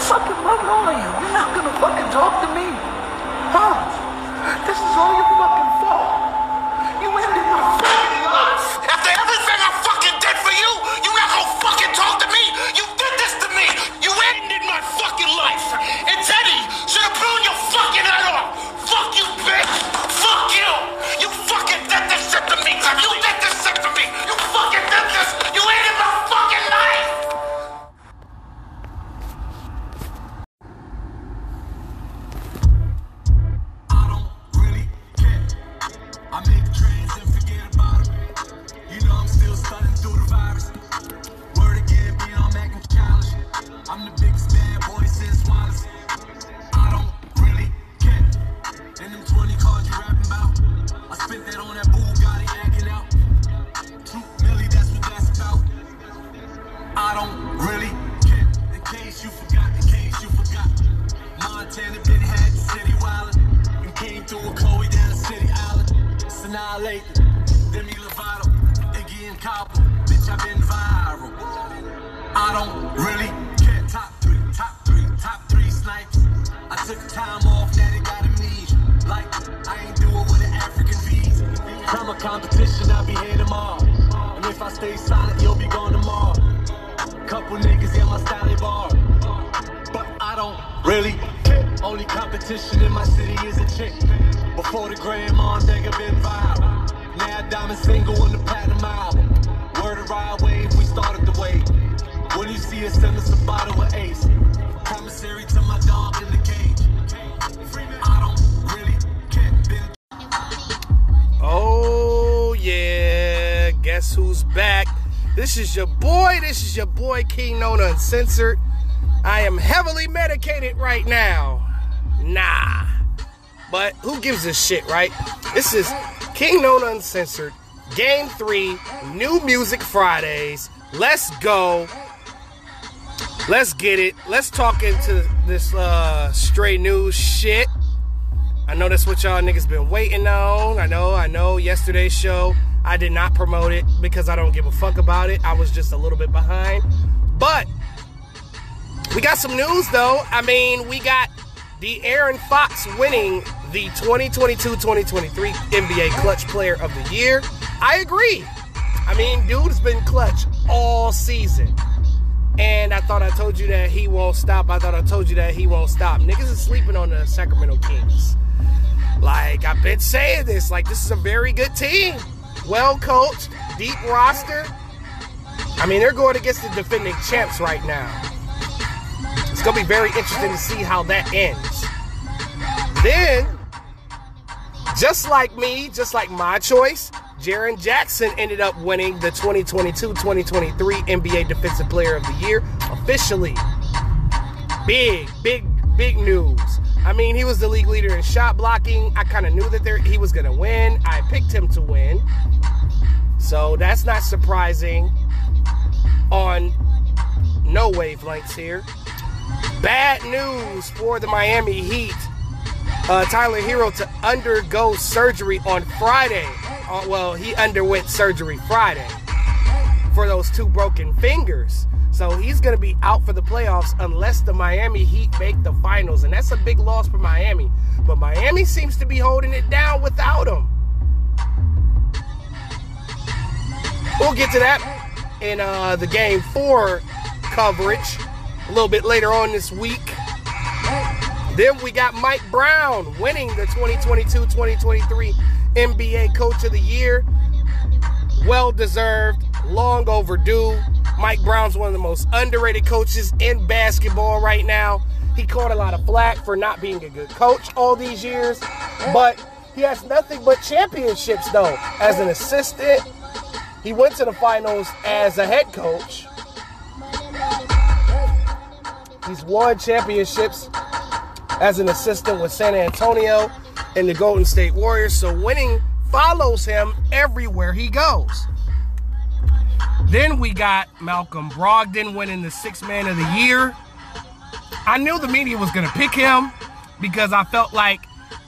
fucking mother are you? You're not gonna fucking talk to me. Huh? This is all your fucking Lathan, Demi Lovato, Iggy and. Bitch, i been viral. I don't really care. Top three, top three, top three snipes. I took time off, now they got amnesia. Like, I ain't do it with an African visa. From a competition, I'll be here tomorrow. And if I stay silent, you'll be gone tomorrow. Couple niggas in my style bar. But I don't really care. Only competition in my city is a chick. Before the grandma nigga been viral. Diamond single on the platinum album. Word of ride wave, we started the wave. When you see us, send us a bottle of ace. Commissary to my dog in the cage. I don't really care. Oh, yeah. Guess who's back? This is your boy. This is your boy, King Nona Uncensored. I am heavily medicated right now. Nah. But who gives a shit, right? This is King Known Uncensored, Game 3, New Music Fridays. Let's go. Let's get it. Let's talk into this uh stray news shit. I know that's what y'all niggas been waiting on. I know, I know. Yesterday's show, I did not promote it because I don't give a fuck about it. I was just a little bit behind. But we got some news though. I mean, we got De'Aaron Fox winning the 2022-2023 NBA Clutch Player of the Year. I agree. I mean, dude's been clutch all season. And I thought I told you that he won't stop. I thought I told you that he won't stop. Niggas is sleeping on the Sacramento Kings. Like, I've been saying this. Like, this is a very good team. Well coached, deep roster. I mean, they're going against the defending champs right now. To be very interesting to see how that ends. Then, just like me, just like my choice, Jaren Jackson ended up winning the 2022-2023 NBA Defensive Player of the Year officially. Big, big, big news. I mean, he was the league leader in shot blocking. I kind of knew that there, he was going to win. I picked him to win. So that's not surprising on no wavelengths here. Bad news for the Miami Heat. Uh, Tyler Herro to undergo surgery on Friday. Uh, well, he underwent surgery Friday for those two broken fingers. So he's going to be out for the playoffs unless the Miami Heat make the finals. And that's a big loss for Miami. But Miami seems to be holding it down without him. We'll get to that in uh, the game four coverage a little bit later on this week. Then we got Mike Brown winning the 2022-2023 NBA Coach of the Year. Well deserved, long overdue. Mike Brown's one of the most underrated coaches in basketball right now. He caught a lot of flack for not being a good coach all these years, but he has nothing but championships though. As an assistant, he went to the finals as a head coach. He's won championships as an assistant with San Antonio and the Golden State Warriors, so winning follows him everywhere he goes. Then we got Malcolm Brogdon winning the sixth Man of the Year. I knew the media was going to pick him because I felt like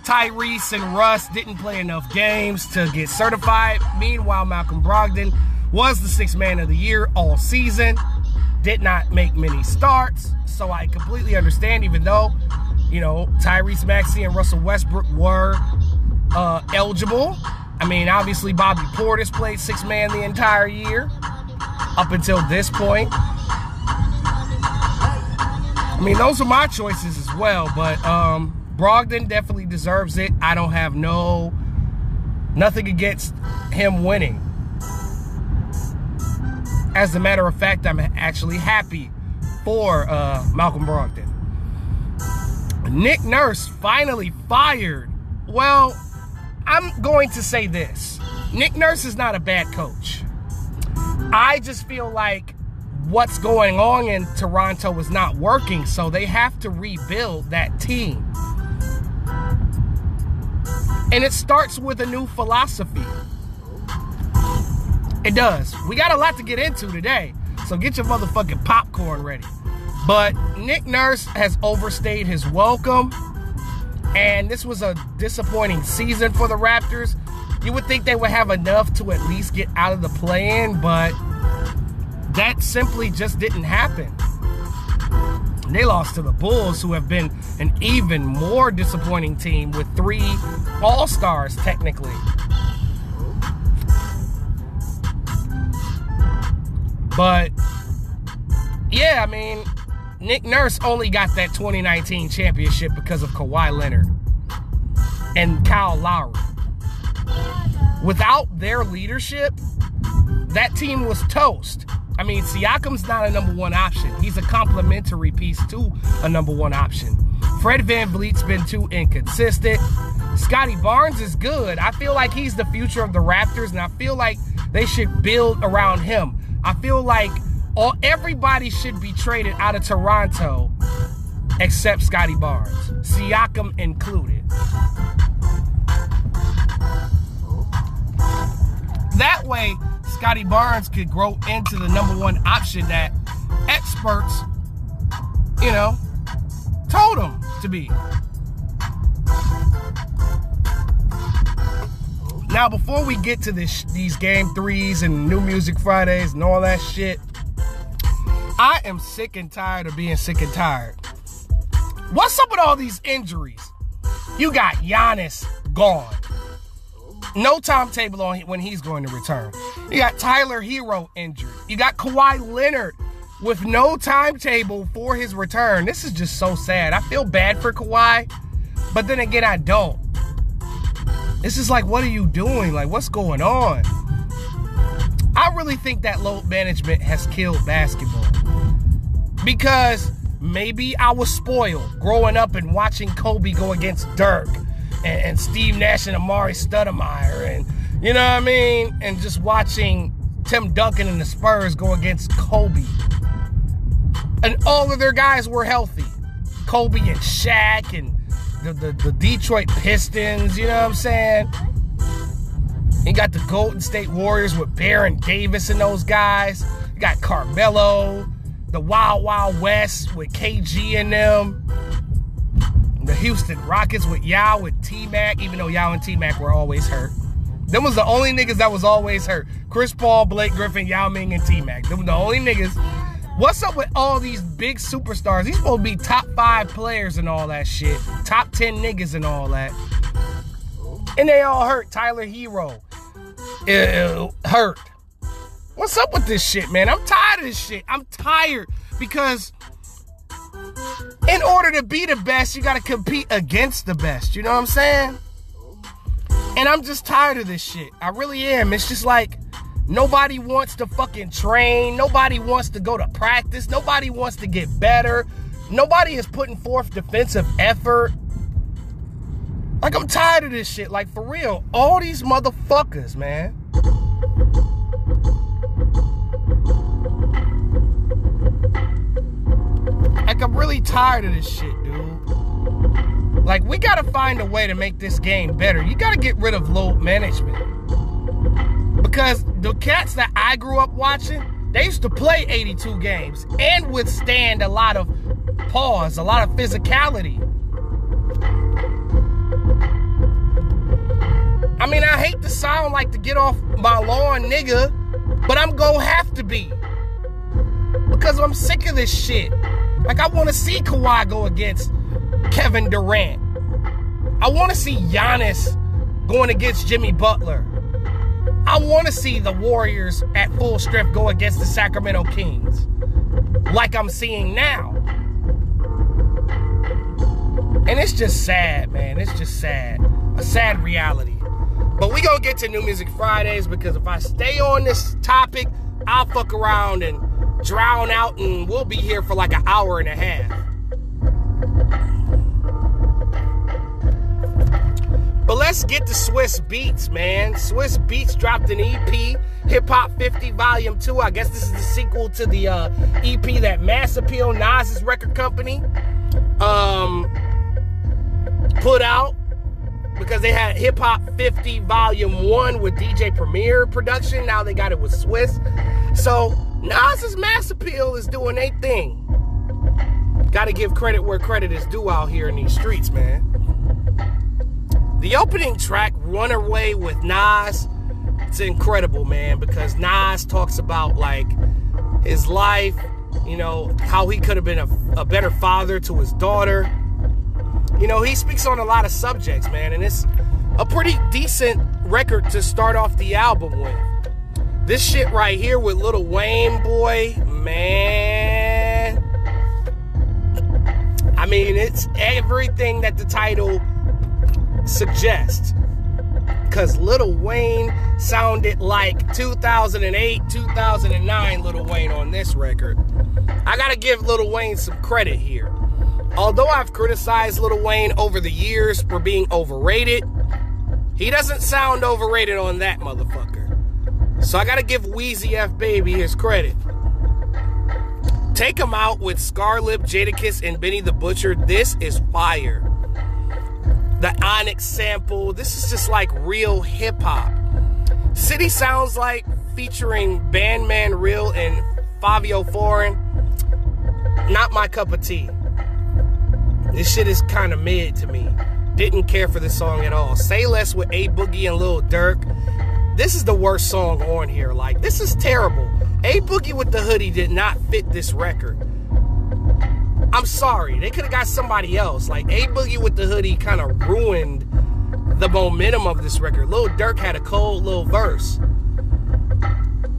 Tyrese and Russ didn't play enough games to get certified. Meanwhile, Malcolm Brogdon was the sixth Man of the Year all season, did not make many starts. So I completely understand, even though, you know, Tyrese Maxey and Russell Westbrook were uh, eligible. I mean, obviously, Bobby Portis played six man the entire year up until this point. I mean, those are my choices as well, but um, Brogdon definitely deserves it. I don't have no nothing against him winning. As a matter of fact, I'm actually happy for uh, Malcolm Brogdon. Nick Nurse finally fired. Well, I'm going to say this Nick Nurse is not a bad coach. I just feel like what's going on in Toronto is not working, so they have to rebuild that team. And it starts with a new philosophy. It does. We got a lot to get into today, so get your motherfucking popcorn ready. But Nick Nurse has overstayed his welcome, and this was a disappointing season for the Raptors. You would think they would have enough to at least get out of the play in, but that simply just didn't happen. They lost to the Bulls, who have been an even more disappointing team with three All Stars, technically. But, yeah, I mean, Nick Nurse only got that 2019 championship because of Kawhi Leonard and Kyle Lowry. Without their leadership, that team was toast. I mean, Siakam's not a number one option. He's a complementary piece to a number one option. Fred Van VanVleet's been too inconsistent. Scottie Barnes is good. I feel like he's the future of the Raptors, and I feel like they should build around him. I feel like all everybody should be traded out of Toronto except Scottie Barnes, Siakam included. That way, Scottie Barnes could grow into the number one option that experts, you know, told him to be. Now, before we get to this, these game threes and new music Fridays and all that shit, I am sick and tired of being sick and tired. What's up with all these injuries? You got Giannis gone. No timetable on when he's going to return. You got Tyler Herro injured. You got Kawhi Leonard with no timetable for his return. This is just so sad. I feel bad for Kawhi, but then again, I don't. It's just like, what are you doing? Like, what's going on? I really think that load management has killed basketball because maybe I was spoiled growing up and watching Kobe go against Dirk and, and Steve Nash and Amar'e Stoudemire and you know what I mean, and just watching Tim Duncan and the Spurs go against Kobe, and all of their guys were healthy, Kobe and Shaq and the, the, the Detroit Pistons, you know what I'm saying? You got the Golden State Warriors with Baron Davis and those guys. You got Carmelo, the Wild Wild West with KG and them. The Houston Rockets with Yao with T Mac, even though Yao and T Mac were always hurt. Them was the only niggas that was always hurt. Chris Paul, Blake Griffin, Yao Ming, and T Mac. Them the only niggas. What's up with all these big superstars? These supposed to be top five players and all that shit. Top 10 niggas and all that. And they all hurt. Tyler Herro. Uh, hurt. What's up with this shit, man? I'm tired of this shit. I'm tired because in order to be the best, you gotta compete against the best. You know what I'm saying? And I'm just tired of this shit. I really am. It's just like nobody wants to fucking train. Nobody wants to go to practice. Nobody wants to get better. Nobody is putting forth defensive effort. Like, I'm tired of this shit. Like, for real. All these motherfuckers, man. Like, I'm really tired of this shit, dude. Like, we gotta find a way to make this game better. You gotta get rid of load management. Because the cats that I grew up watching, they used to play 82 games and withstand a lot of pause, a lot of physicality. I mean, I hate to sound like to get off my lawn, nigga, but I'm gonna have to be. Because I'm sick of this shit. Like, I wanna see Kawhi go against Kevin Durant. I wanna see Giannis going against Jimmy Butler. I wanna see the Warriors at full strength go against the Sacramento Kings. Like I'm seeing now. And it's just sad, man. It's just sad. A sad reality. But we gonna get to New Music Fridays because if I stay on this topic, I'll fuck around and drown out and we'll be here for like an hour and a half. But let's get to Swizz Beatz, man. Swizz Beatz dropped an EP, Hip Hop 50 Volume 2. I guess this is the sequel to the uh, EP that Mass Appeal, Nas's record company, um, put out because they had Hip Hop 50 Volume 1 with DJ Premier production. Now they got it with Swizz. So Nas's Mass Appeal is doing a thing. Gotta give credit where credit is due out here in these streets, man. The opening track, Runaway with Nas, it's incredible, man, because Nas talks about like his life, you know, how he could have been a, a better father to his daughter. You know, he speaks on a lot of subjects, man, and it's a pretty decent record to start off the album with. This shit right here with Little Wayne, boy, man. I mean, it's everything that the title suggests. Because Little Wayne sounded like 2008, 2009 Little Wayne on this record. I gotta give Little Wayne some credit here. Although I've criticized Little Wayne over the years for being overrated, he doesn't sound overrated on that motherfucker. So I gotta give Weezy F Baby his credit. Take him out with Scarlett, Jadakiss, and Benny the Butcher. This is fire. The Onyx sample. This is just like real hip hop. City Sounds Like featuring Bandmanrill and Fivio Foreign. Not my cup of tea. This shit is kind of mid to me. Didn't care for this song at all. Say Less with A Boogie and Lil Durk. This is the worst song on here. Like, this is terrible. A Boogie with the Hoodie did not fit this record. I'm sorry. They could have got somebody else. Like, A Boogie with the Hoodie kind of ruined the momentum of this record. Lil Durk had a cold little verse.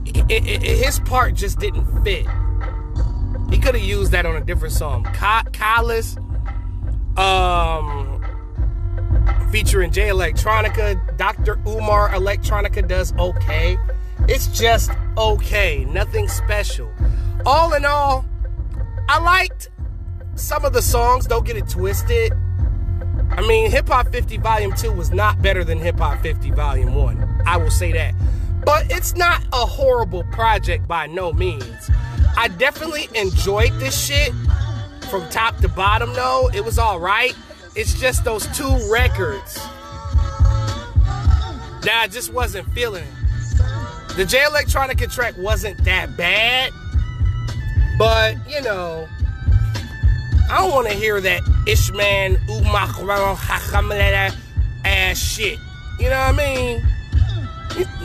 It, it, it, his part just didn't fit. He could have used that on a different song. Callous, um, featuring Jay Electronica. Dr. Umar Electronica does okay. It's just okay. Nothing special. All in all, I liked some of the songs. Don't get it twisted. I mean, Hip Hop 50 Volume 2 was not better than Hip Hop 50 Volume 1. I will say that. But it's not a horrible project by no means. I definitely enjoyed this shit from top to bottom, though. It was alright. It's just those two records that I just wasn't feeling. The Jay Electronica track wasn't that bad, but you know, I don't want to hear that Ishman Umar ass shit. You know what I mean?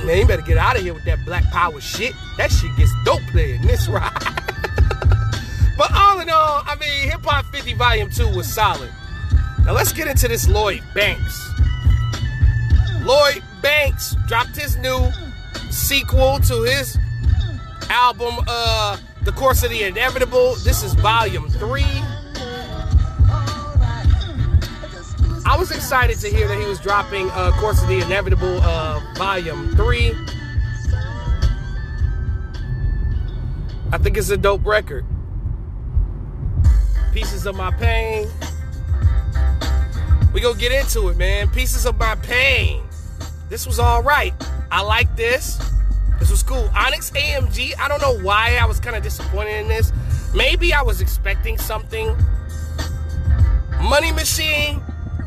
Man, you better get out of here with that black power shit. That shit gets dope playing this ride. but all in all, I mean, Hip Hop 50 Volume 2 was solid. Now let's get into this Lloyd Banks. Lloyd Banks dropped his new sequel to his album, uh, The Course of the Inevitable. This is volume three. I was excited to hear that he was dropping uh, Course of the Inevitable uh, Volume 3. I think it's a dope record. Pieces of My Pain. We gonna get into it, man. Pieces of My Pain. This was all right. I like this. This was cool. Onyx AMG, I don't know why I was kind of disappointed in this. Maybe I was expecting something. Money Machine,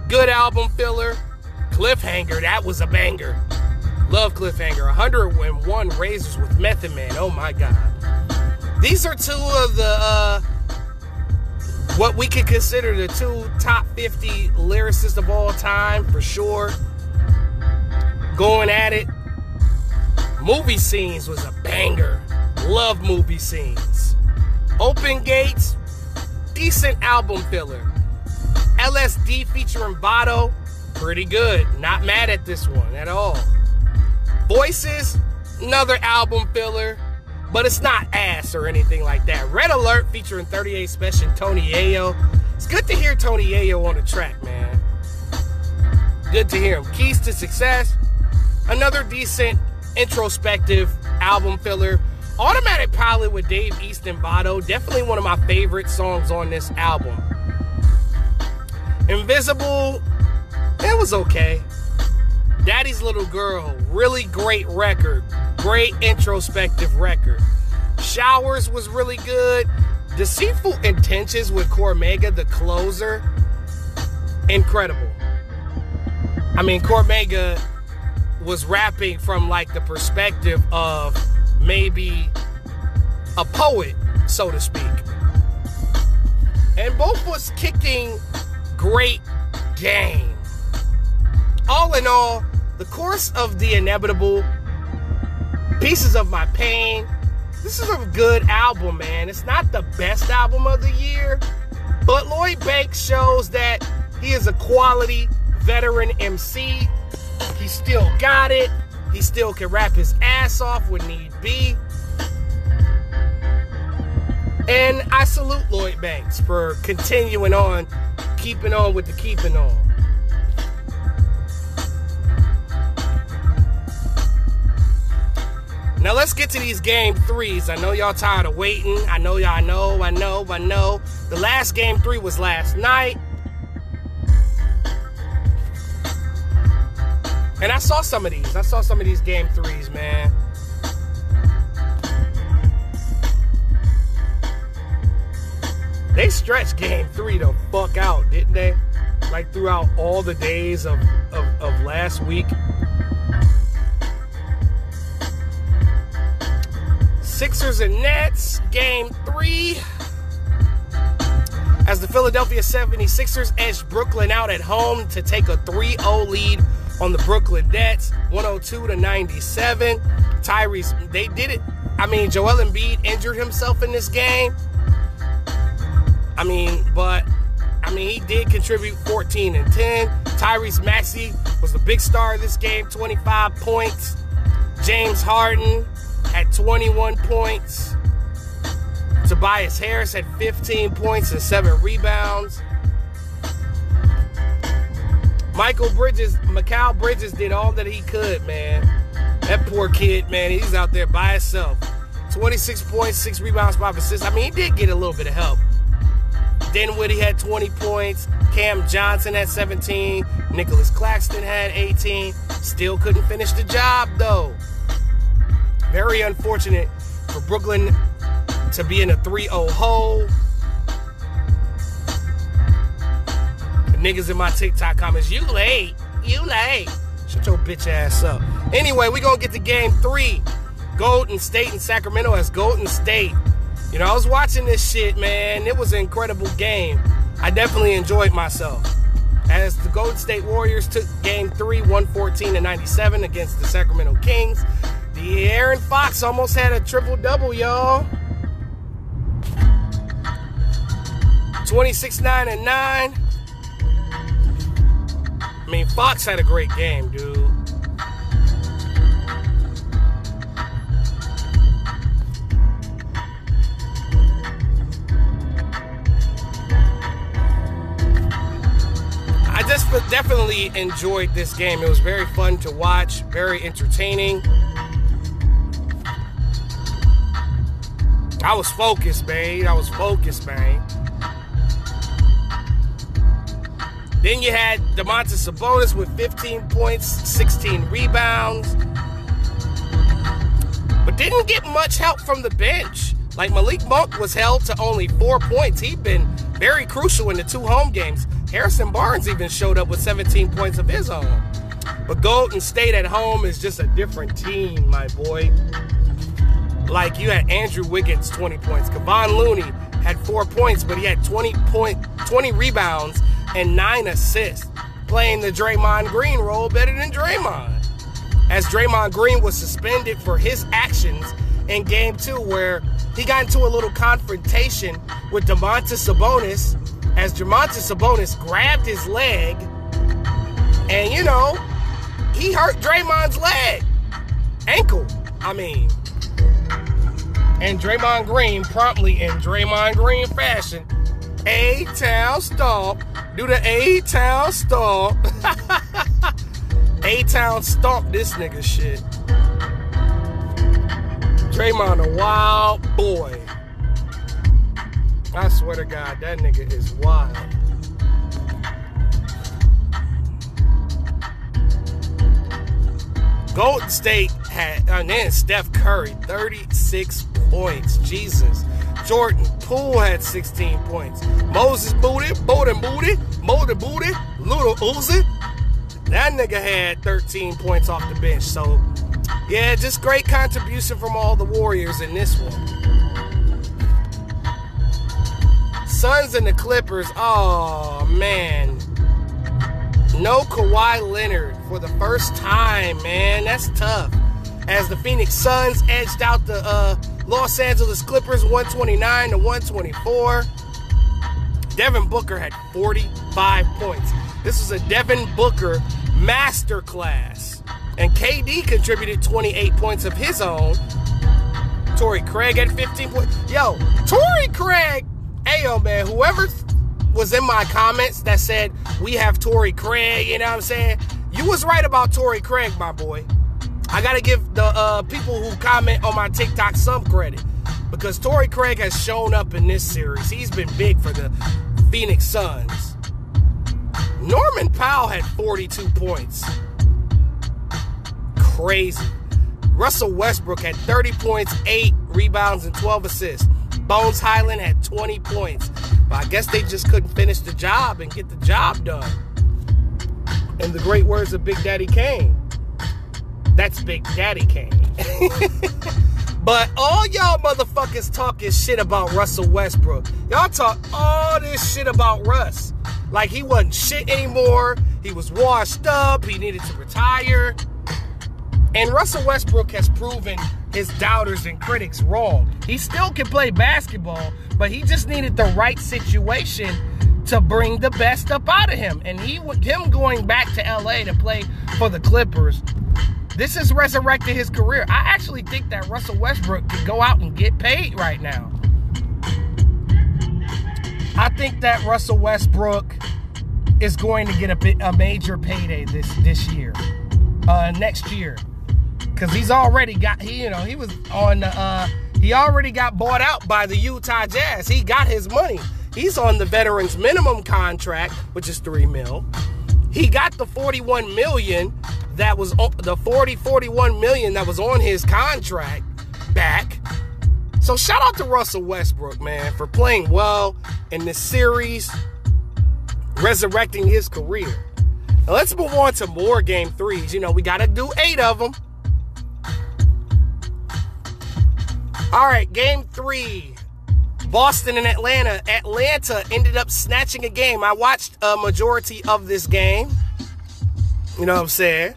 good album filler. Cliffhanger, that was a banger. Love Cliffhanger. 101 Razors with Method Man. Oh my God. These are two of the, uh, what we could consider the two top 50 lyricists of all time, for sure. Going at it. Movie Scenes was a banger. Love movie scenes. Open Gates, decent album filler. LSD featuring Vado, pretty good. Not mad at this one at all. Voices, another album filler, but it's not ass or anything like that. Red Alert featuring 38 Special Tony Yayo. It's good to hear Tony Yayo on the track, man. Good to hear him. Keys to Success, another decent introspective album filler. Automatic Pilot with Dave East and Vado, definitely one of my favorite songs on this album. Invisible, it was okay. Daddy's Little Girl, really great record. Great introspective record. Showers was really good. Deceitful Intentions with Cormega, the closer, incredible. I mean, Cormega was rapping from like the perspective of maybe a poet, so to speak. And both was kicking great game. All in all, the course of the inevitable, pieces of my pain. This is a good album, man. It's not the best album of the year, but Lloyd Banks shows that he is a quality veteran MC he still got it. He still can rap his ass off when need be. And I salute Lloyd Banks for continuing on, keeping on with the keeping on. Now let's get to these game threes. I know y'all tired of waiting. I know y'all know, I know, I know. The last game three was last night. And I saw some of these. I saw some of these game threes, man. They stretched game three the fuck out, didn't they? Like throughout all the days of, of, of last week. Sixers and Nets, game three. As the Philadelphia 76ers edged Brooklyn out at home to take a 3 0 lead on the Brooklyn Nets, 102 to 97. Tyrese, they did it. I mean, Joel Embiid injured himself in this game. I mean, but I mean, he did contribute 14 and 10. Tyrese Maxey was the big star of this game, 25 points. James Harden had 21 points. Tobias Harris had 15 points and 7 rebounds. Michael Bridges, Mikal Bridges did all that he could, man. That poor kid, man, he's out there by himself. 26 points, 6 rebounds, 5 assists. I mean, he did get a little bit of help. Dinwiddie had 20 points. Cam Johnson had 17. Nicholas Claxton had 18. Still couldn't finish the job, though. Very unfortunate for Brooklyn to be in a 3 0 hole. niggas in my TikTok comments, you late, you late. Shut your bitch ass up. Anyway, we gonna get to game three. Golden State and Sacramento as Golden State. You know, I was watching this shit, man. It was an incredible game. I definitely enjoyed myself. As the Golden State Warriors took game three, 114 to 97 against the Sacramento Kings. De'Aaron Fox almost had a triple double, y'all. 26 9 and 9. I mean, Fox had a great game, dude. Definitely enjoyed this game. It was very fun to watch, very entertaining. I was focused, man. I was focused, man. Then you had Domantas Sabonis with 15 points, 16 rebounds, but didn't get much help from the bench. Like Malik Monk was held to only four points. He'd been very crucial in the two home games. Harrison Barnes even showed up with 17 points of his own. But Golden State at home is just a different team, my boy. Like you had Andrew Wiggins 20 points. Kevon Looney had four points, but he had 20 point 20 rebounds and nine assists, playing the Draymond Green role better than Draymond. As Draymond Green was suspended for his actions in game two, where he got into a little confrontation with Domantas Sabonis, as Domantas Sabonis grabbed his leg, and you know, he hurt Draymond's leg, ankle, I mean. And Draymond Green promptly, in Draymond Green fashion, A Town stomp, do the A Town stomp. A Town stomp this nigga shit. Draymond a wild boy. I swear to God, that nigga is wild. Golden State had, uh, and then Steph Curry, 36 points. Jesus. Jordan Poole had 16 points. Moses Booty, Bowden Booty, Motor Booty, Little Uzi. That nigga had 13 points off the bench. So, yeah, just great contribution from all the Warriors in this one. Suns and the Clippers. Oh, man. No Kawhi Leonard for the first time, man. That's tough. As the Phoenix Suns edged out the uh, Los Angeles Clippers 129 to 124. Devin Booker had 45 points. This was a Devin Booker masterclass. And KD contributed 28 points of his own. Torrey Craig had 15 points. Yo, Torrey Craig, hey yo man, whoever was in my comments that said we have Torrey Craig, you know what I'm saying? You was right about Torrey Craig, my boy. I gotta give the uh, people who comment on my TikTok some credit because Torrey Craig has shown up in this series. He's been big for the Phoenix Suns. Norman Powell had 42 points. Crazy. Russell Westbrook had 30 points, 8 rebounds, and 12 assists. Bones Hyland had 20 points. But I guess they just couldn't finish the job and get the job done. In the great words of Big Daddy Kane. That's Big Daddy Kane. but all y'all motherfuckers talking shit about Russell Westbrook. Y'all talk all this shit about Russ. Like he wasn't shit anymore. He was washed up. He needed to retire. And Russell Westbrook has proven his doubters and critics wrong. He still can play basketball, but he just needed the right situation to bring the best up out of him. And he him going back to LA to play for the Clippers this has resurrected his career. I actually think that Russell Westbrook could go out and get paid right now. I think that Russell Westbrook is going to get a, a major payday this this year, uh, next year, because he's already got he you know he was on the uh, he already got bought out by the Utah Jazz. He got his money. He's on the veterans minimum contract, which is three mil. He got the 41 million that was the 40 41 million that was on his contract back. So shout out to Russell Westbrook, man, for playing well in this series, resurrecting his career. Now let's move on to more game threes. You know, we got to do eight of them. All right, game three. Boston and Atlanta. Atlanta ended up snatching a game. I watched a majority of this game. You know what I'm saying?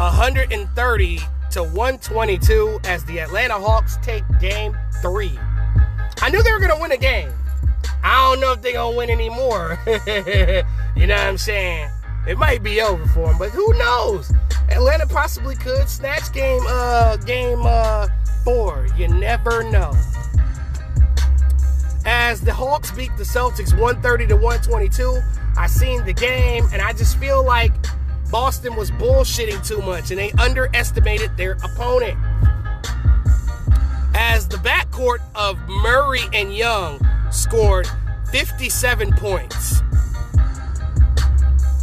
130 to 122 as the Atlanta Hawks take game three. I knew they were going to win a game. I don't know if they're going to win anymore. you know what I'm saying? It might be over for them, but who knows? Atlanta possibly could snatch game uh game uh four. You never know. as the Hawks beat the Celtics 130 to 122. I seen the game and I just feel like Boston was bullshitting too much and they underestimated their opponent. As the backcourt of Murray and Young scored 57 points.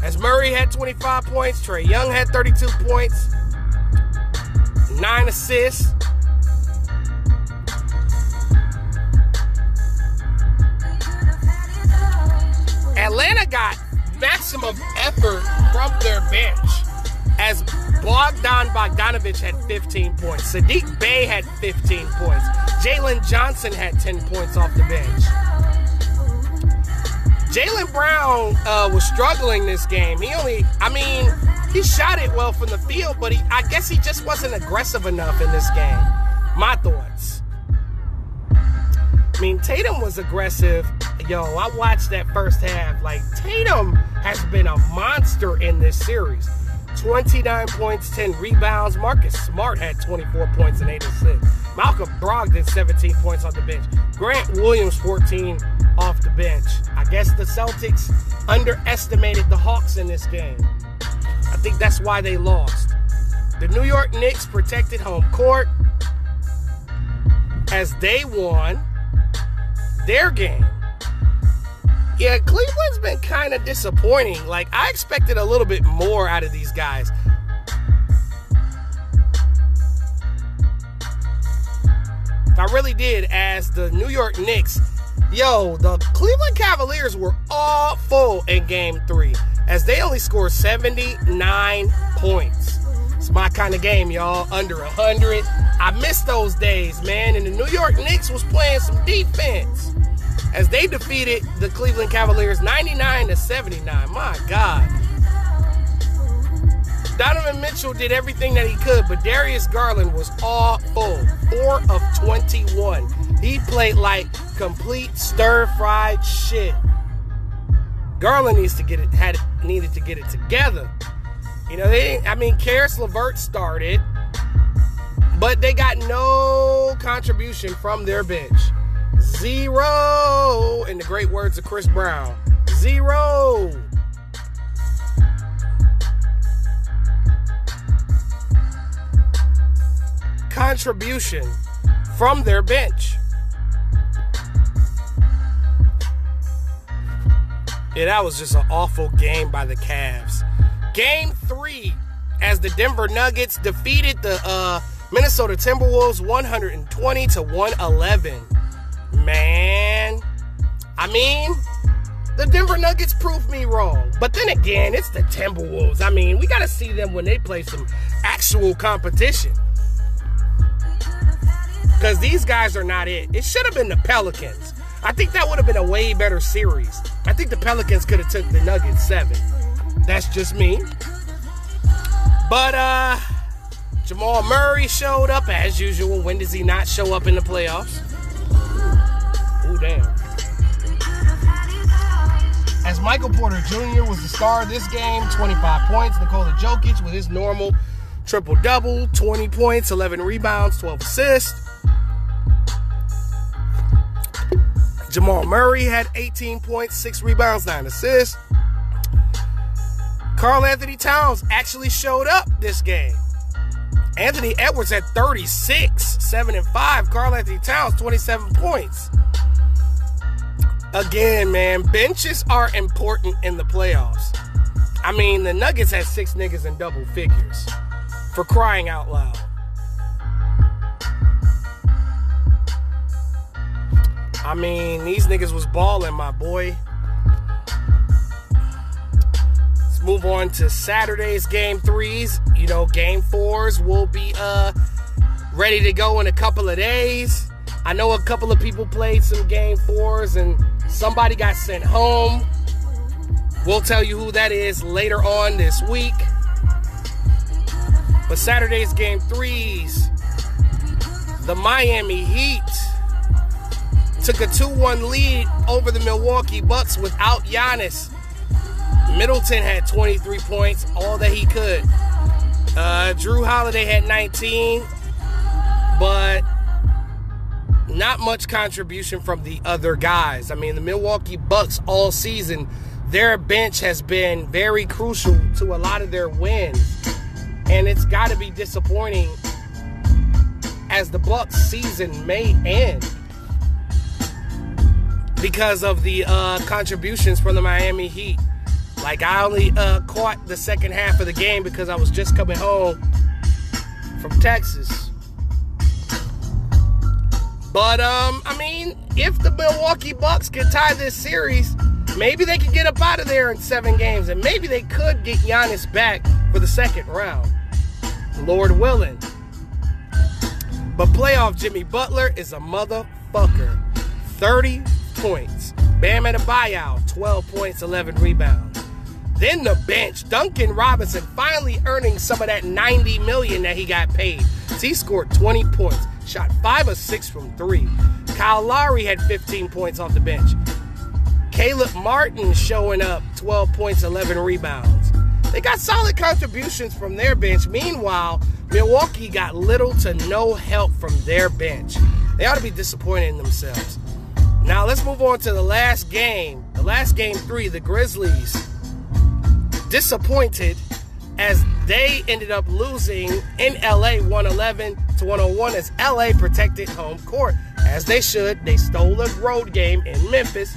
As Murray had 25 points, Trae Young had 32 points, 9 assists. Atlanta got maximum effort from their bench as Bogdan Bogdanovich had 15 points. Saddiq Bey had 15 points. Jalen Johnson had 10 points off the bench. Jaylen Brown uh, was struggling this game. He only, I mean, he shot it well from the field, but he, I guess he just wasn't aggressive enough in this game. My thoughts. I mean, Tatum was aggressive. Yo, I watched that first half. Like, Tatum has been a monster in this series. 29 points, 10 rebounds. Marcus Smart had 24 points and 8 assists. Malcolm Brogdon, 17 points on the bench. Grant Williams, 14 off the bench. I guess the Celtics underestimated the Hawks in this game. I think that's why they lost. The New York Knicks protected home court as they won their game. Yeah, Cleveland's been kind of disappointing. Like, I expected a little bit more out of these guys. I really did, as the New York Knicks. Yo, the Cleveland Cavaliers were awful in game three, as they only scored 79 points. It's my kind of game, y'all. Under 100. I miss those days, man. And the New York Knicks was playing some defense as they defeated the Cleveland Cavaliers 99 to 79. My God. Donovan Mitchell did everything that he could, but Darius Garland was awful. Four of 21. He played like complete stir-fried shit. Garland needs to get it had needed to get it together. You know, they I mean Caris LeVert started, but they got no contribution from their bench. Zero, in the great words of Chris Brown. Zero. Contribution from their bench. Yeah, that was just an awful game by the Cavs. Game three, as the Denver Nuggets defeated the uh, Minnesota Timberwolves 120 to 111. Man, I mean, the Denver Nuggets proved me wrong. But then again, it's the Timberwolves. I mean, we got to see them when they play some actual competition. Because these guys are not it. It should have been the Pelicans. I think that would have been a way better series. I think the Pelicans could have took the Nuggets seven. That's just me. But uh Jamal Murray showed up as usual. When does he not show up in the playoffs? Ooh, damn. As Michael Porter Jr. was the star of this game, 25 points. Nikola Jokic with his normal triple double, 20 points, 11 rebounds, 12 assists. Jamal Murray had 18 points, 6 rebounds, 9 assists. Karl Anthony Towns actually showed up this game. Anthony Edwards had 36, 7 and 5. Karl Anthony Towns, 27 points. Again, man, benches are important in the playoffs. I mean, the Nuggets had six niggas in double figures. For crying out loud. I mean, these niggas was balling, my boy. Let's move on to Saturday's game threes. You know, game fours will be uh ready to go in a couple of days. I know a couple of people played some game fours and somebody got sent home. We'll tell you who that is later on this week. But Saturday's game threes, the Miami Heat took a 2 1 lead over the Milwaukee Bucks without Giannis. Middleton had 23 points, all that he could. Uh, Jrue Holiday had 19, but not much contribution from the other guys. I mean, the Milwaukee Bucks all season, their bench has been very crucial to a lot of their wins. And it's got to be disappointing as the Bucks season may end because of the uh, contributions from the Miami Heat. Like I only uh, caught the second half of the game because I was just coming home from Texas. But um, I mean, if the Milwaukee Bucks can tie this series, maybe they could get up out of there in seven games, and maybe they could get Giannis back for the second round. Lord willing. But playoff Jimmy Butler is a motherfucker. 30 points. Bam Adebayo, 12 points, 11 rebounds. Then the bench, Duncan Robinson finally earning some of that 90 million that he got paid. He scored 20 points, shot 5 of 6 from 3. Kyle Lowry had 15 points off the bench. Caleb Martin showing up, 12 points, 11 rebounds. They got solid contributions from their bench. Meanwhile, Milwaukee got little to no help from their bench. They ought to be disappointed in themselves. Now let's move on to the last game. The last game three, the Grizzlies disappointed as they ended up losing in LA 111 to 101 as LA protected home court. As they should, they stole a road game in Memphis.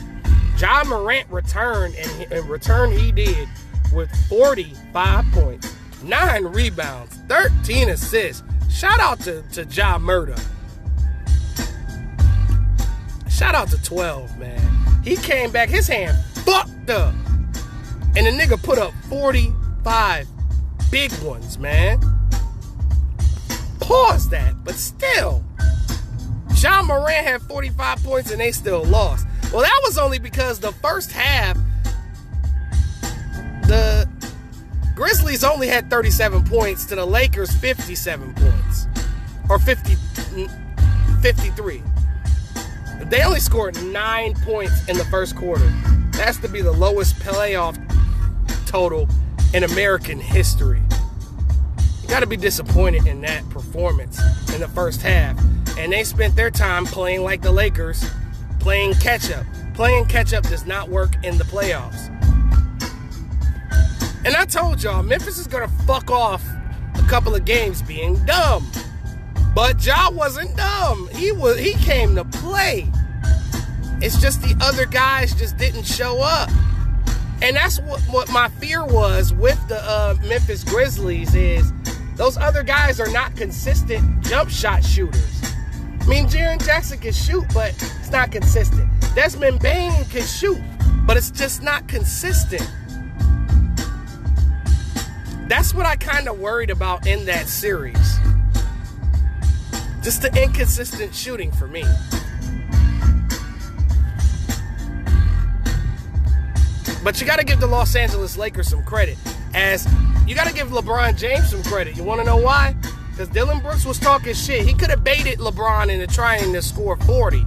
Ja Morant returned, and in return he did with 45 points, 9 rebounds, 13 assists. Shout out to, to Ja Murder. Shout out to 12, man. He came back, his hand fucked up. And the nigga put up 45 big ones, man. Pause that, but still. Ja Moran had 45 points and they still lost. Well, that was only because the first half, the Grizzlies only had 37 points to the Lakers 57 points. Or 50, mm, 53. They only scored nine points in the first quarter. That's to be the lowest playoff total in American history. You got to be disappointed in that performance in the first half. And they spent their time playing like the Lakers, playing catch up. Playing catch up does not work in the playoffs. And I told y'all, Memphis is going to fuck off a couple of games being dumb. But Ja wasn't dumb. He was he came to play. It's just the other guys just didn't show up. And that's what, what my fear was with the uh, Memphis Grizzlies is those other guys are not consistent jump shot shooters. I mean, Jaren Jackson can shoot, but it's not consistent. Desmond Bane can shoot, but it's just not consistent. That's what I kind of worried about in that series. Just the inconsistent shooting for me. But you got to give the Los Angeles Lakers some credit. As you got to give LeBron James some credit. You want to know why? Because Dillon Brooks was talking shit. He could have baited LeBron into trying to score 40.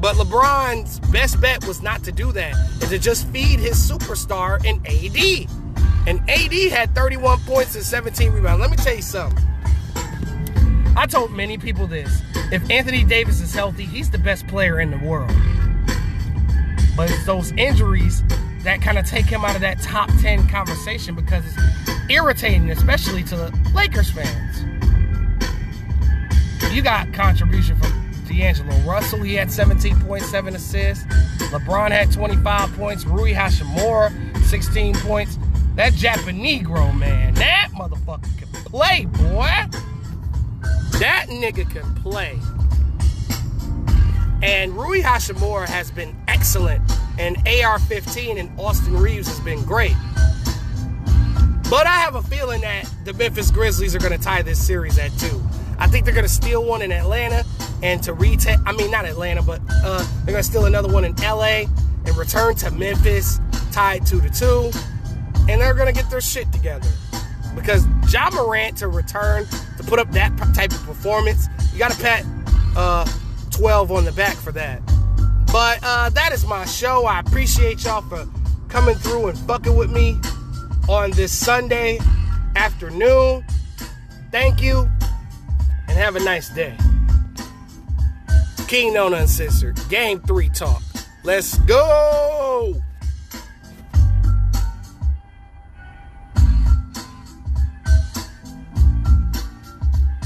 But LeBron's best bet was not to do that, and to just feed his superstar in AD. And AD had 31 points and 17 rebounds. Let me tell you something. I told many people this. If Anthony Davis is healthy, he's the best player in the world. But it's those injuries that kind of take him out of that top 10 conversation because it's irritating, especially to the Lakers fans. You got contribution from D'Angelo Russell. He had 17.7 assists. LeBron had 25 points. Rui Hachimura, 16 points. That Japanese Negro, man, that motherfucker can play, boy. That nigga can play. And Rui Hachimura has been excellent. And AR 15 and Austin Reaves has been great. But I have a feeling that the Memphis Grizzlies are going to tie this series at two. I think they're going to steal one in Atlanta and to retake, I mean, not Atlanta, but uh, they're going to steal another one in LA and return to Memphis tied two to two. And they're going to get their shit together. Because Ja Morant to return put up that type of performance, you got to pat uh, 12 on the back for that. But uh, that is my show. I appreciate y'all for coming through and fucking with me on this Sunday afternoon. Thank you and have a nice day. Kingknown Uncensored. Game 3 talk. Let's go!